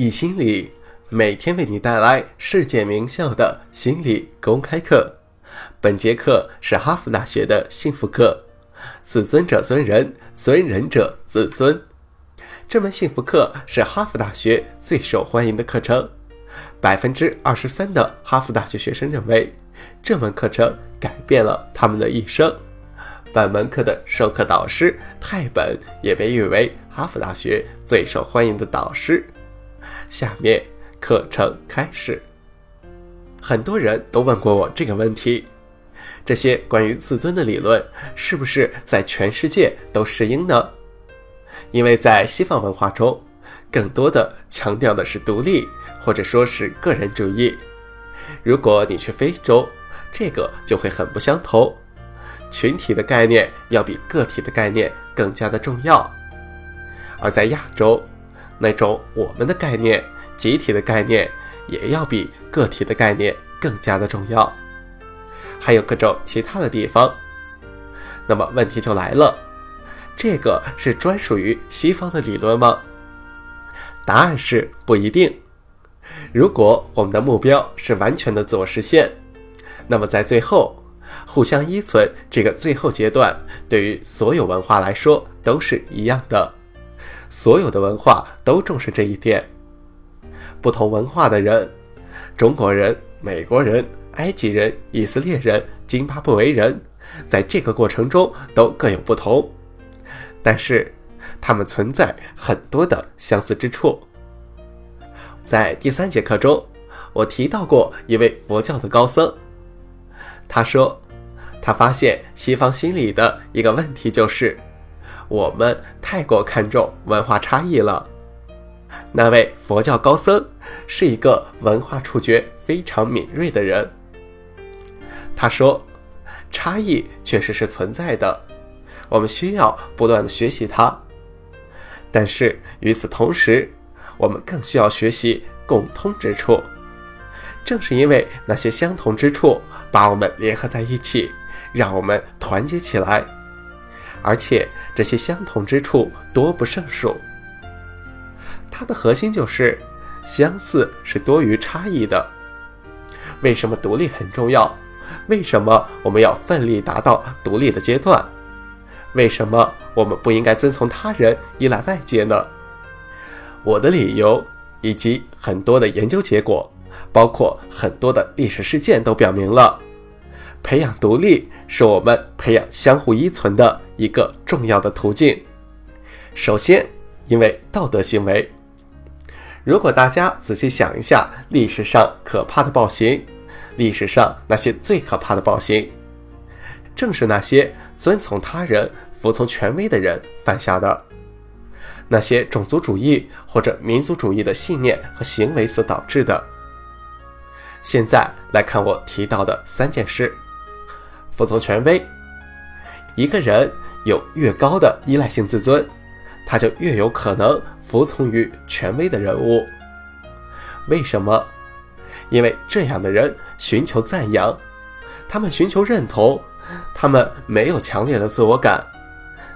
易心理每天为你带来世界名校的心理公开课。本节课是哈佛大学的幸福课，自尊者尊人，尊人者自尊。这门幸福课是哈佛大学最受欢迎的课程，百分之二十三的哈佛大学学生认为这门课程改变了他们的一生。本门课的授课导师泰本也被誉为哈佛大学最受欢迎的导师。下面课程开始。很多人都问过我这个问题：这些关于自尊的理论是不是在全世界都适应呢？因为在西方文化中，更多的强调的是独立或者说是个人主义。如果你去非洲，这个就会很不相同。群体的概念要比个体的概念更加的重要，而在亚洲，那种我们的概念、集体的概念也要比个体的概念更加的重要，还有各种其他的地方。那么问题就来了，这个是专属于西方的理论吗？答案是不一定。如果我们的目标是完全的自我实现，那么在最后。互相依存这个最后阶段，对于所有文化来说都是一样的。所有的文化都重视这一点。不同文化的人，中国人、美国人、埃及人、以色列人、津巴布韦人，在这个过程中都各有不同，但是他们存在很多的相似之处。在第三节课中，我提到过一位佛教的高僧，他说。他发现西方心理的一个问题就是，我们太过看重文化差异了。那位佛教高僧是一个文化触觉非常敏锐的人。他说，差异确实是存在的，我们需要不断的学习它。但是与此同时，我们更需要学习共通之处。正是因为那些相同之处把我们联合在一起。让我们团结起来，而且这些相同之处多不胜数。它的核心就是相似是多于差异的。为什么独立很重要？为什么我们要奋力达到独立的阶段？为什么我们不应该遵从他人、依赖外界呢？我的理由以及很多的研究结果，包括很多的历史事件都表明了。培养独立是我们培养相互依存的一个重要的途径。首先，因为道德行为。如果大家仔细想一下历史上可怕的暴行，历史上那些最可怕的暴行，正是那些遵从他人、服从权威的人犯下的。那些种族主义或者民族主义的信念和行为所导致的。现在来看我提到的三件事。服从权威，一个人有越高的依赖性自尊，他就越有可能服从于权威的人物。为什么？因为这样的人寻求赞扬，他们寻求认同，他们没有强烈的自我感，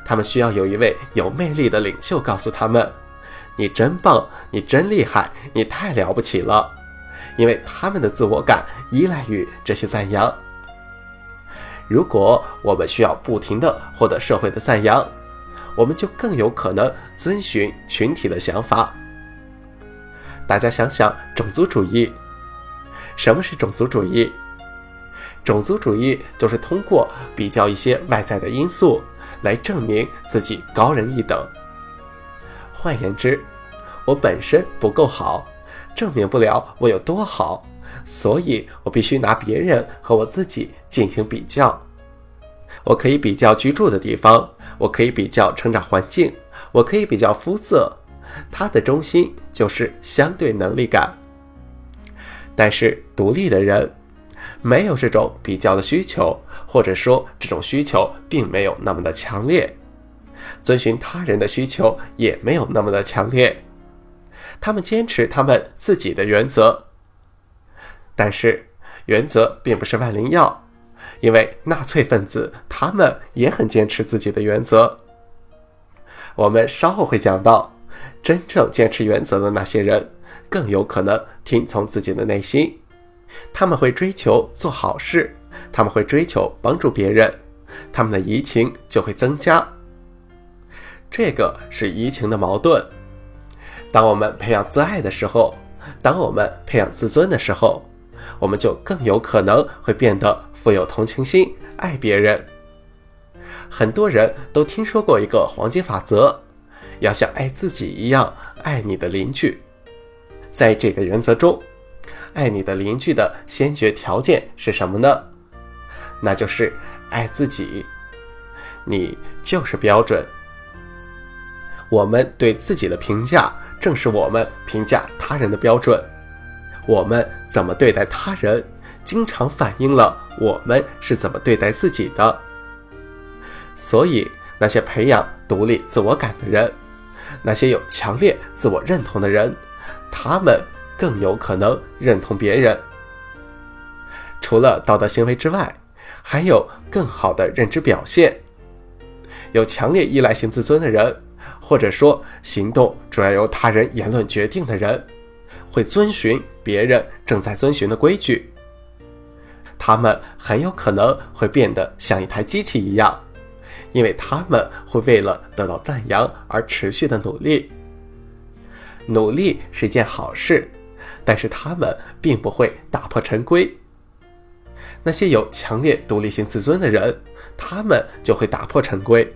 他们需要有一位有魅力的领袖告诉他们：“你真棒，你真厉害，你太了不起了。”因为他们的自我感依赖于这些赞扬。如果我们需要不停地获得社会的赞扬，我们就更有可能遵循群体的想法。大家想想，种族主义。什么是种族主义？种族主义就是通过比较一些外在的因素来证明自己高人一等。换言之，我本身不够好，证明不了我有多好。所以我必须拿别人和我自己进行比较。我可以比较居住的地方，我可以比较成长环境，我可以比较肤色。它的中心就是相对能力感。但是独立的人没有这种比较的需求，或者说这种需求并没有那么的强烈。遵循他人的需求也没有那么的强烈。他们坚持他们自己的原则。但是，原则并不是万灵药，因为纳粹分子他们也很坚持自己的原则。我们稍后会讲到，真正坚持原则的那些人，更有可能听从自己的内心。他们会追求做好事，他们会追求帮助别人，他们的移情就会增加。这个是移情的矛盾。当我们培养自爱的时候，当我们培养自尊的时候，我们就更有可能会变得富有同情心，爱别人。很多人都听说过一个黄金法则，要像爱自己一样爱你的邻居。在这个原则中，爱你的邻居的先决条件是什么呢？那就是爱自己。你就是标准。我们对自己的评价，正是我们评价他人的标准。我们怎么对待他人，经常反映了我们是怎么对待自己的。所以，那些培养独立自我感的人，那些有强烈自我认同的人，他们更有可能认同别人。除了道德行为之外，还有更好的认知表现。有强烈依赖性自尊的人，或者说行动主要由他人言论决定的人，会遵循别人正在遵循的规矩。他们很有可能会变得像一台机器一样。因为他们会为了得到赞扬而持续的努力，努力是一件好事，但是他们并不会打破陈规。那些有强烈独立性自尊的人，他们就会打破陈规，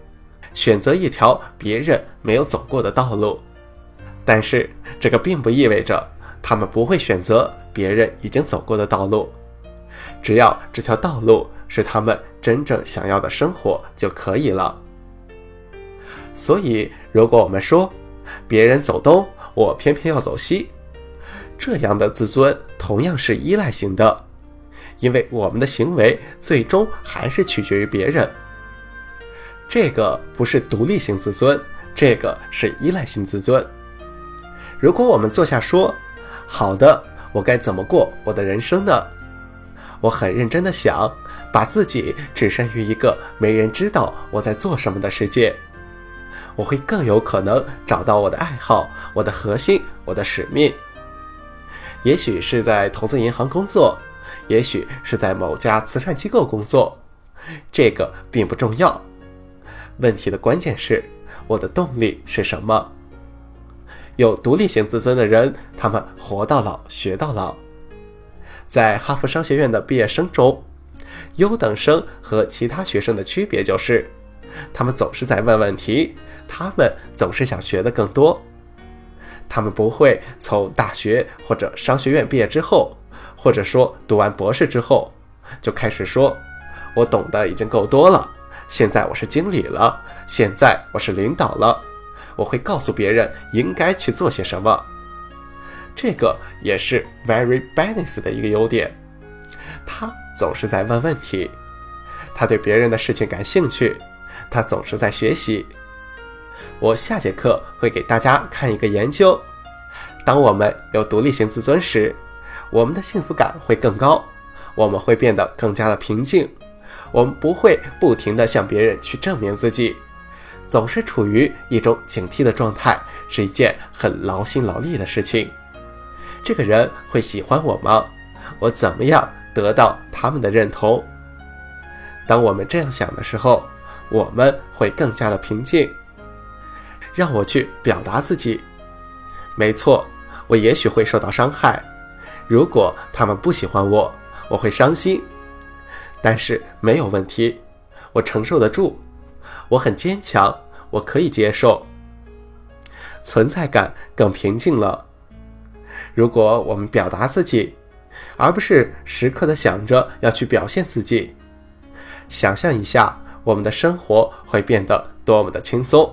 选择一条别人没有走过的道路。但是这个并不意味着他们不会选择别人已经走过的道路，只要这条道路。是他们真正想要的生活就可以了。所以，如果我们说别人走东，我偏偏要走西，这样的自尊同样是依赖型的，因为我们的行为最终还是取决于别人。这个不是独立性自尊，这个是依赖性自尊。如果我们坐下说：“好的，我该怎么过我的人生呢？”我很认真的想。把自己置身于一个没人知道我在做什么的世界，我会更有可能找到我的爱好、我的核心、我的使命。也许是在投资银行工作，也许是在某家慈善机构工作，这个并不重要。问题的关键是我的动力是什么？有独立性自尊的人，他们活到老学到老。在哈佛商学院的毕业生中。优等生和其他学生的区别就是，他们总是在问问题，他们总是想学的更多。他们不会从大学或者商学院毕业之后，或者说读完博士之后，就开始说：“我懂得已经够多了，现在我是经理了，现在我是领导了，我会告诉别人应该去做些什么。”这个也是 Very Balance 的一个优点。他总是在问问题，他对别人的事情感兴趣，他总是在学习。我下节课会给大家看一个研究：当我们有独立性自尊时，我们的幸福感会更高，我们会变得更加的平静，我们不会不停的向别人去证明自己，总是处于一种警惕的状态，是一件很劳心劳力的事情。这个人会喜欢我吗？我怎么样？得到他们的认同。当我们这样想的时候，我们会更加的平静。让我去表达自己。没错，我也许会受到伤害。如果他们不喜欢我，我会伤心。但是没有问题，我承受得住。我很坚强，我可以接受。存在感更平静了。如果我们表达自己。而不是时刻的想着要去表现自己，想象一下，我们的生活会变得多么的轻松。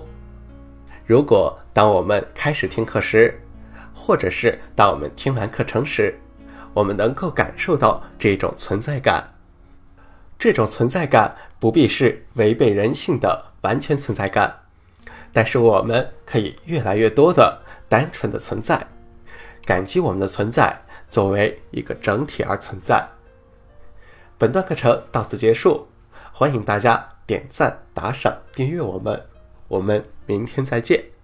如果当我们开始听课时，或者是当我们听完课程时，我们能够感受到这种存在感，这种存在感不必是违背人性的完全存在感，但是我们可以越来越多的单纯的存在，感激我们的存在。作为一个整体而存在。本段课程到此结束，欢迎大家点赞、打赏、订阅我们，我们明天再见。